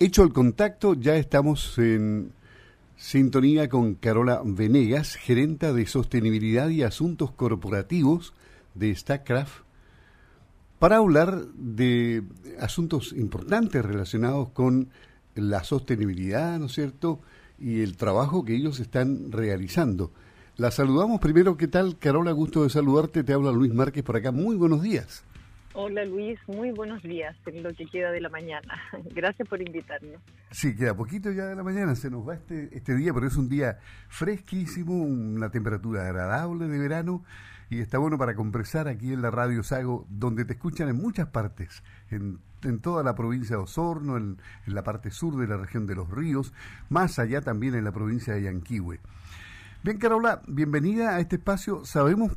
Hecho el contacto, ya estamos en sintonía con Carola Venegas, gerenta de sostenibilidad y asuntos corporativos de StackCraft, para hablar de asuntos importantes relacionados con la sostenibilidad, ¿no es cierto?, y el trabajo que ellos están realizando. La saludamos primero. ¿Qué tal, Carola? Gusto de saludarte. Te habla Luis Márquez por acá. Muy buenos días. Hola Luis, muy buenos días en lo que queda de la mañana. Gracias por invitarnos. Sí, queda poquito ya de la mañana, se nos va este, este día, pero es un día fresquísimo, una temperatura agradable de verano y está bueno para compresar aquí en la radio Sago, donde te escuchan en muchas partes, en, toda la provincia de Osorno, en, en, la parte sur de la región de los ríos, más allá también en la provincia de Yanquihue. Bien, Carola, bienvenida a este espacio. Sabemos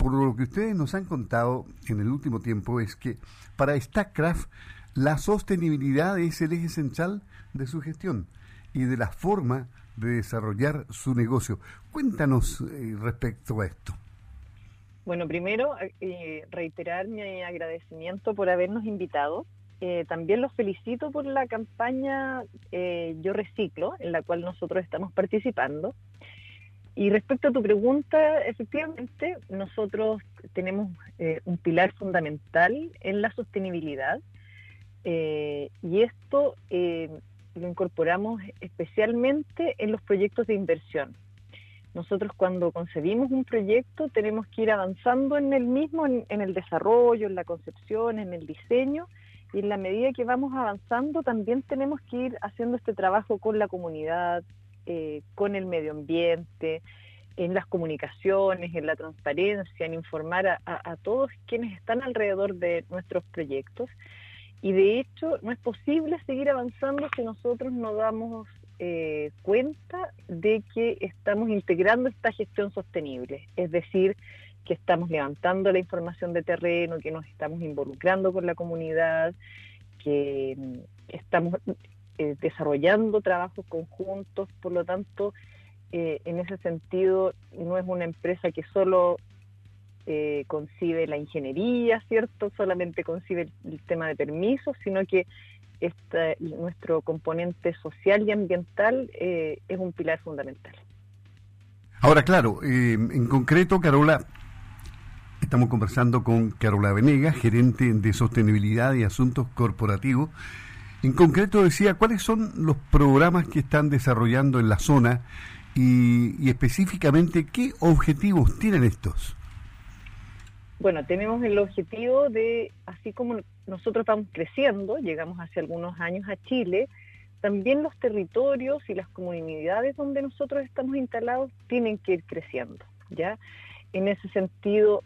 por lo que ustedes nos han contado en el último tiempo, es que para StackCraft la sostenibilidad es el eje central de su gestión y de la forma de desarrollar su negocio. Cuéntanos eh, respecto a esto. Bueno, primero eh, reiterar mi agradecimiento por habernos invitado. Eh, también los felicito por la campaña Yo Reciclo, en la cual nosotros estamos participando. Y respecto a tu pregunta, efectivamente, nosotros tenemos eh, un pilar fundamental en la sostenibilidad eh, y esto eh, lo incorporamos especialmente en los proyectos de inversión. Nosotros cuando concebimos un proyecto tenemos que ir avanzando en el mismo, en, en el desarrollo, en la concepción, en el diseño, y en la medida que vamos avanzando también tenemos que ir haciendo este trabajo con la comunidad, eh, con el medio ambiente, en las comunicaciones, en la transparencia, en informar a, todos quienes están alrededor de nuestros proyectos. Y de hecho, no es posible seguir avanzando si nosotros no damos eh, cuenta de que estamos integrando esta gestión sostenible, es decir, que estamos levantando la información de terreno, que nos estamos involucrando con la comunidad, que mm, estamos eh, desarrollando trabajos conjuntos, por lo tanto, eh, en ese sentido, no es una empresa que solo eh, concibe la ingeniería, ¿cierto? Solamente concibe el, tema de permisos, sino que nuestro componente social y ambiental es un pilar fundamental. Ahora, claro, en concreto, Carola, estamos conversando con Carola Venegas, gerente de sostenibilidad y asuntos corporativos en concreto decía, ¿cuáles son los programas que están desarrollando en la zona y, específicamente qué objetivos tienen estos? Bueno, tenemos el objetivo de, así como nosotros vamos creciendo, llegamos hace algunos años a Chile, también los territorios y las comunidades donde nosotros estamos instalados tienen que ir creciendo, ¿ya? En ese sentido,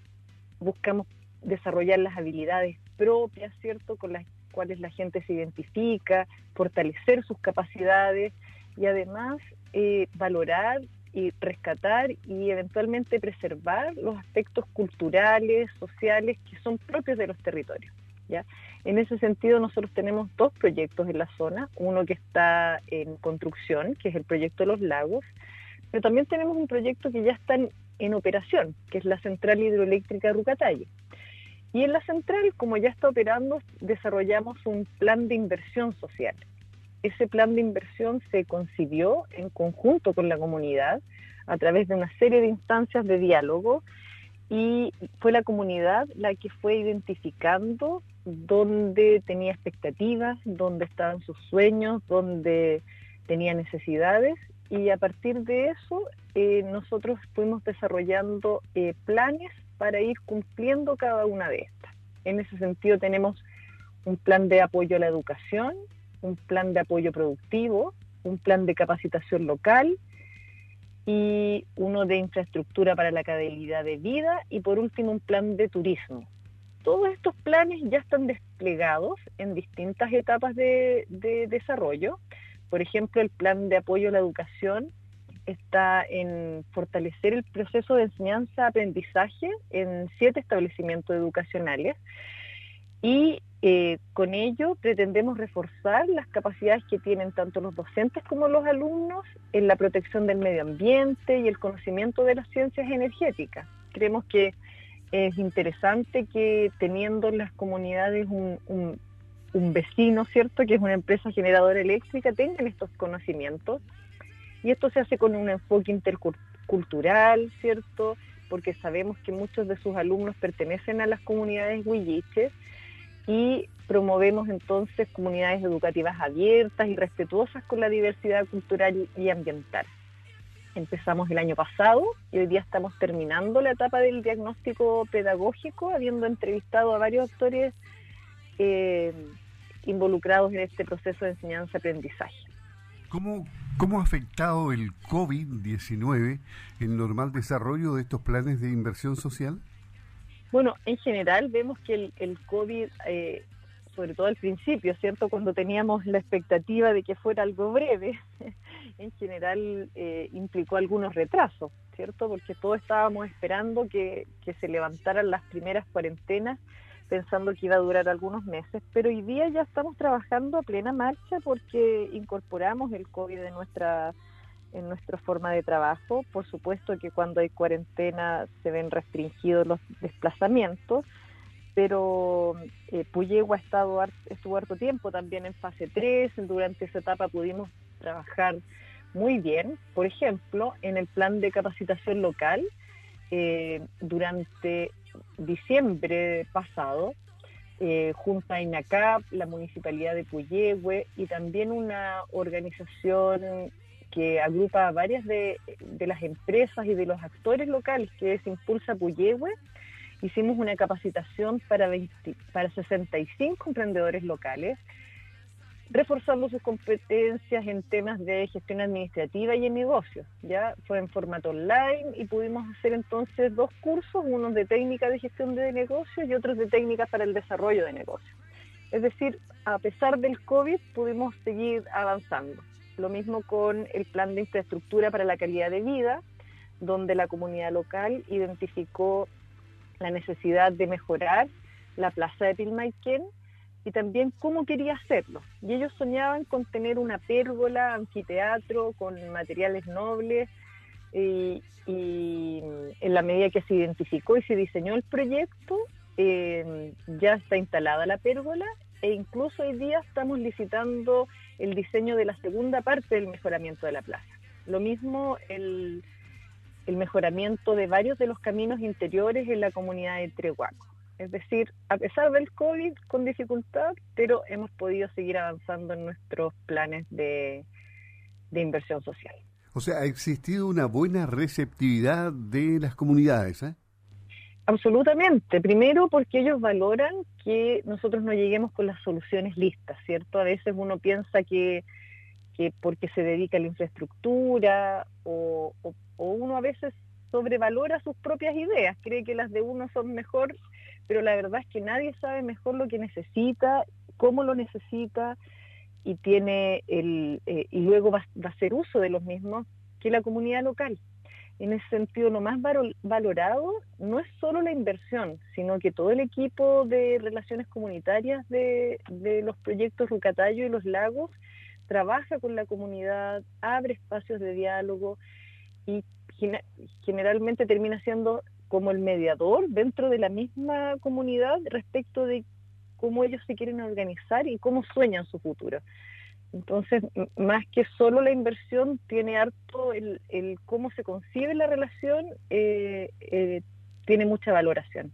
buscamos desarrollar las habilidades propias, ¿cierto?, con las cuales la gente se identifica, fortalecer sus capacidades y además eh, valorar y rescatar y eventualmente preservar los aspectos culturales, sociales que son propios de los territorios. ¿ya? En ese sentido, nosotros tenemos dos proyectos en la zona, uno que está en construcción, que es el proyecto los lagos, pero también tenemos un proyecto que ya está en, operación, que es la central hidroeléctrica Rucatalle. Y en la central, como ya está operando, desarrollamos un plan de inversión social. Ese plan de inversión se concibió en conjunto con la comunidad a través de una serie de instancias de diálogo y fue la comunidad la que fue identificando dónde tenía expectativas, dónde estaban sus sueños, dónde tenía necesidades y a partir de eso eh, nosotros fuimos desarrollando eh, planes para ir cumpliendo cada una de estas. En ese sentido tenemos un plan de apoyo a la educación, un plan de apoyo productivo, un plan de capacitación local y uno de infraestructura para la calidad de vida y por último un plan de turismo. Todos estos planes ya están desplegados en distintas etapas de, de desarrollo. Por ejemplo, el plan de apoyo a la educación está en fortalecer el proceso de enseñanza-aprendizaje en siete establecimientos educacionales y eh, con ello pretendemos reforzar las capacidades que tienen tanto los docentes como los alumnos en la protección del medio ambiente y el conocimiento de las ciencias energéticas. Creemos que es interesante que teniendo en las comunidades un, un vecino, ¿cierto?, que es una empresa generadora eléctrica, tengan estos conocimientos. Y esto se hace con un enfoque intercultural, ¿cierto?, porque sabemos que muchos de sus alumnos pertenecen a las comunidades huilliches y promovemos entonces comunidades educativas abiertas y respetuosas con la diversidad cultural y ambiental. Empezamos el año pasado y hoy día estamos terminando la etapa del diagnóstico pedagógico, habiendo entrevistado a varios actores eh, involucrados en este proceso de enseñanza-aprendizaje. ¿Cómo, ¿Cómo ha afectado el COVID-19 el normal desarrollo de estos planes de inversión social? Bueno, en general vemos que el, el COVID, eh, sobre todo al principio, ¿cierto? Cuando teníamos la expectativa de que fuera algo breve, en general eh, implicó algunos retrasos, ¿cierto? Porque todos estábamos esperando que, que se levantaran las primeras cuarentenas pensando que iba a durar algunos meses, pero hoy día ya estamos trabajando a plena marcha porque incorporamos el COVID en nuestra en nuestra forma de trabajo. Por supuesto que cuando hay cuarentena se ven restringidos los desplazamientos, pero eh, Puyehua ha estado estuvo harto tiempo también en fase 3, durante esa etapa pudimos trabajar muy bien, por ejemplo, en el plan de capacitación local, eh, durante diciembre pasado, eh, junto a INACAP, la Municipalidad de Puyehue y también una organización que agrupa a varias de, las empresas y de los actores locales, que es Impulsa Puyehue, hicimos una capacitación para, para 65 emprendedores locales reforzando sus competencias en temas de gestión administrativa y en negocios. Ya fue en formato online y pudimos hacer entonces dos cursos, uno de técnica de gestión de negocios y otros de técnicas para el desarrollo de negocios. Es decir, a pesar del COVID pudimos seguir avanzando. Lo mismo con el plan de infraestructura para la calidad de vida, donde la comunidad local identificó la necesidad de mejorar la plaza de Pilmaiquén y también cómo quería hacerlo. Y ellos soñaban con tener una pérgola, anfiteatro, con materiales nobles, y, en la medida que se identificó y se diseñó el proyecto, eh, ya está instalada la pérgola e incluso hoy día estamos licitando el diseño de la segunda parte del mejoramiento de la plaza. Lo mismo el, el mejoramiento de varios de los caminos interiores en la comunidad de Trehuaco. Es decir, a pesar del COVID con dificultad, pero hemos podido seguir avanzando en nuestros planes de, inversión social. O sea, ha existido una buena receptividad de las comunidades, ¿eh? Absolutamente. Primero porque ellos valoran que nosotros no lleguemos con las soluciones listas, ¿cierto? A veces uno piensa que, que porque se dedica a la infraestructura o, o, o, uno a veces sobrevalora sus propias ideas, cree que las de uno son mejor pero la verdad es que nadie sabe mejor lo que necesita, cómo lo necesita y tiene el eh, y luego va, a hacer uso de los mismos que la comunidad local. En ese sentido, lo más valorado no es solo la inversión, sino que todo el equipo de relaciones comunitarias de, de los proyectos Rucatayo y los lagos trabaja con la comunidad, abre espacios de diálogo y generalmente termina siendo como el mediador dentro de la misma comunidad respecto de cómo ellos se quieren organizar y cómo sueñan su futuro. Entonces, más que solo la inversión, tiene harto el, cómo se concibe la relación, eh, eh, tiene mucha valoración.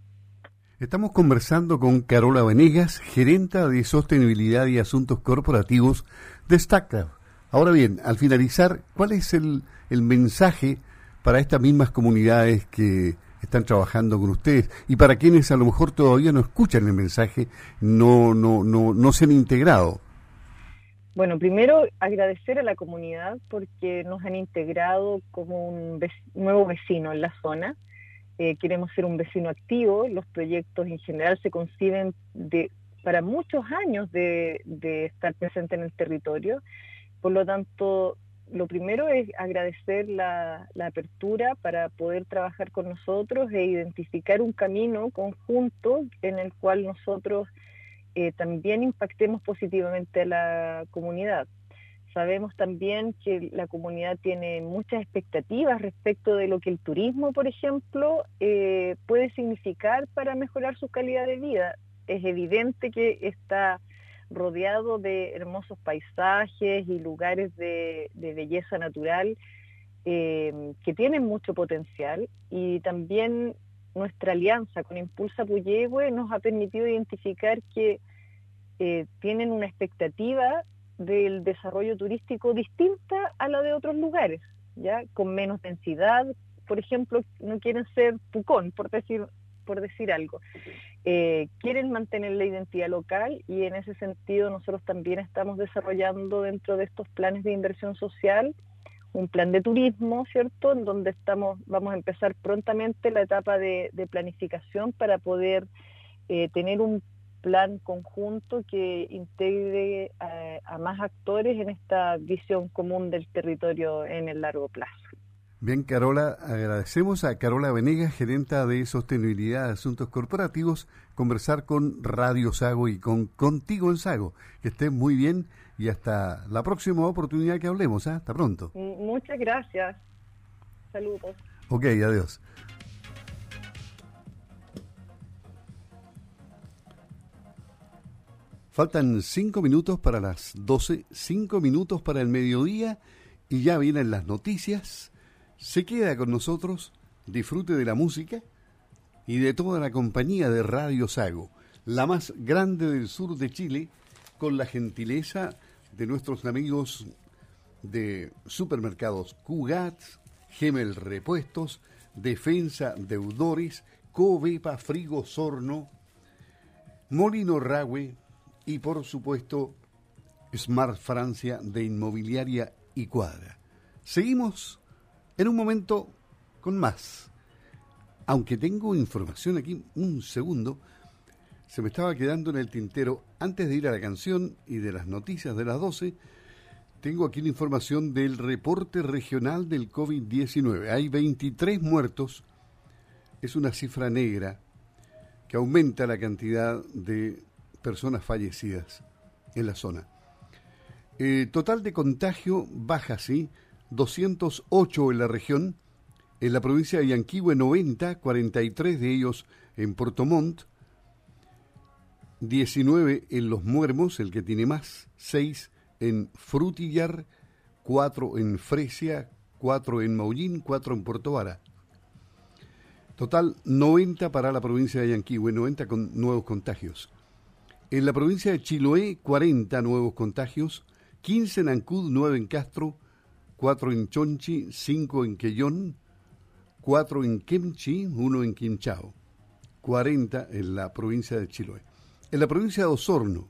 Estamos conversando con Carola Venegas, gerenta de sostenibilidad y asuntos corporativos de StackCraft. Ahora bien, al finalizar, ¿cuál es el, el mensaje para estas mismas comunidades que están trabajando con ustedes y para quienes a lo mejor todavía no escuchan el mensaje, no, no, no, no se han integrado. Bueno, primero agradecer a la comunidad porque nos han integrado como un nuevo vecino en la zona. Eh, queremos ser un vecino activo. Los proyectos en general se conciben de, para muchos años de, de estar presente en el territorio. Por lo tanto, lo primero es agradecer la, apertura para poder trabajar con nosotros e identificar un camino conjunto en el cual nosotros eh, también impactemos positivamente a la comunidad. Sabemos también que la comunidad tiene muchas expectativas respecto de lo que el turismo, por ejemplo, eh, puede significar para mejorar su calidad de vida. Es evidente que está rodeado de hermosos paisajes y lugares de, belleza natural eh, que tienen mucho potencial y también nuestra alianza con Impulsa Puyehue nos ha permitido identificar que eh, tienen una expectativa del desarrollo turístico distinta a la de otros lugares, ya con menos densidad, por ejemplo, no quieren ser Pucón, por decir por decir algo. Eh, quieren mantener la identidad local y en ese sentido nosotros también estamos desarrollando dentro de estos planes de inversión social un plan de turismo, ¿cierto? En donde estamos, vamos a empezar prontamente la etapa de, planificación para poder eh, tener un plan conjunto que integre a más actores en esta visión común del territorio en el largo plazo. Bien, Carola, agradecemos a Carola Venegas, gerenta de Sostenibilidad de Asuntos Corporativos, conversar con Radio Sago y con Contigo en Sago. Que estés muy bien y hasta la próxima oportunidad que hablemos. ¿eh? Hasta pronto. Muchas gracias. Saludos. Ok, adiós. Faltan cinco minutos para las doce, cinco minutos para el mediodía y ya vienen las noticias se queda con nosotros, disfrute de la música y de toda la compañía de Radio Sago, la más grande del sur de Chile, con la gentileza de nuestros amigos de supermercados Cugat, Gemel Repuestos, Defensa Deudores, Covepa Frigo Sorno, Molino Ragüe y por supuesto Smart Francia de Inmobiliaria y Cuadra. Seguimos en un momento con más. Aunque tengo información aquí, un segundo, se me estaba quedando en el tintero antes de ir a la canción y de las noticias de las 12. Tengo aquí la información del reporte regional del COVID-19. Hay 23 muertos. Es una cifra negra que aumenta la cantidad de personas fallecidas en la zona. Eh, total de contagio baja, sí, 208 en la región, en la provincia de Yanquihue 90, 43 de ellos en Puerto Montt, 19 en Los Muermos, el que tiene más, 6 en Frutillar, 4 en Fresia, 4 en Maullín, 4 en Puerto Vara. Total 90 para la provincia de Yanquihue, 90 con nuevos contagios. En la provincia de Chiloé, 40 nuevos contagios, 15 en Ancud, 9 en Castro, 4 en Chonchi, 5 en Quellón, 4 en Kimchi, 1 en Quinchao, 40 en la provincia de Chiloé. En la provincia de Osorno,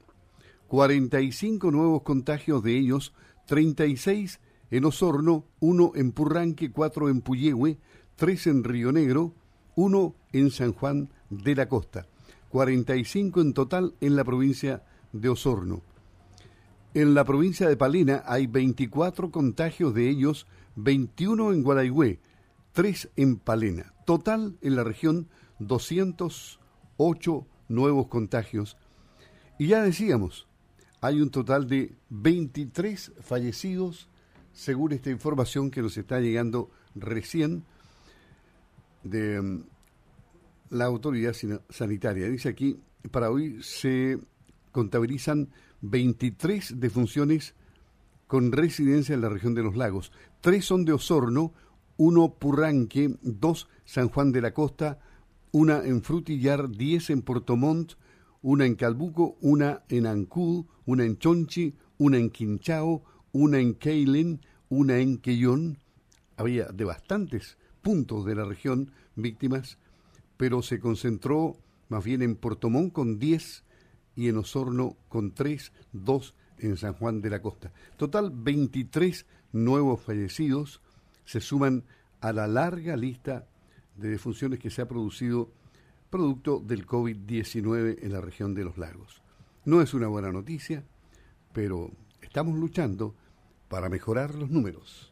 45 nuevos contagios, de ellos 36 en Osorno, 1 en Purranque, 4 en Puyehue, 3 en Río Negro, 1 en San Juan de la Costa. 45 en total en la provincia de Osorno. En la provincia de Palena hay 24 contagios, de ellos 21 en Guaraigüe, 3 en Palena. Total en la región 208 nuevos contagios. Y ya decíamos, hay un total de 23 fallecidos, según esta información que nos está llegando recién de mm, la autoridad sanitaria. Dice aquí, para hoy se contabilizan 23 defunciones con residencia en la región de los lagos. Tres son de Osorno, uno Purranque, dos San Juan de la Costa, una en Frutillar, diez en Portomont, una en Calbuco, una en Ancud, una en Chonchi, una en Quinchao, una en Keilen, una en Quellón. Había de bastantes puntos de la región víctimas, pero se concentró más bien en Portomont con 10 y en Osorno con 3, 2 en San Juan de la Costa. Total, 23 nuevos fallecidos se suman a la larga lista de defunciones que se ha producido producto del COVID-19 en la región de los lagos. No es una buena noticia, pero estamos luchando para mejorar los números.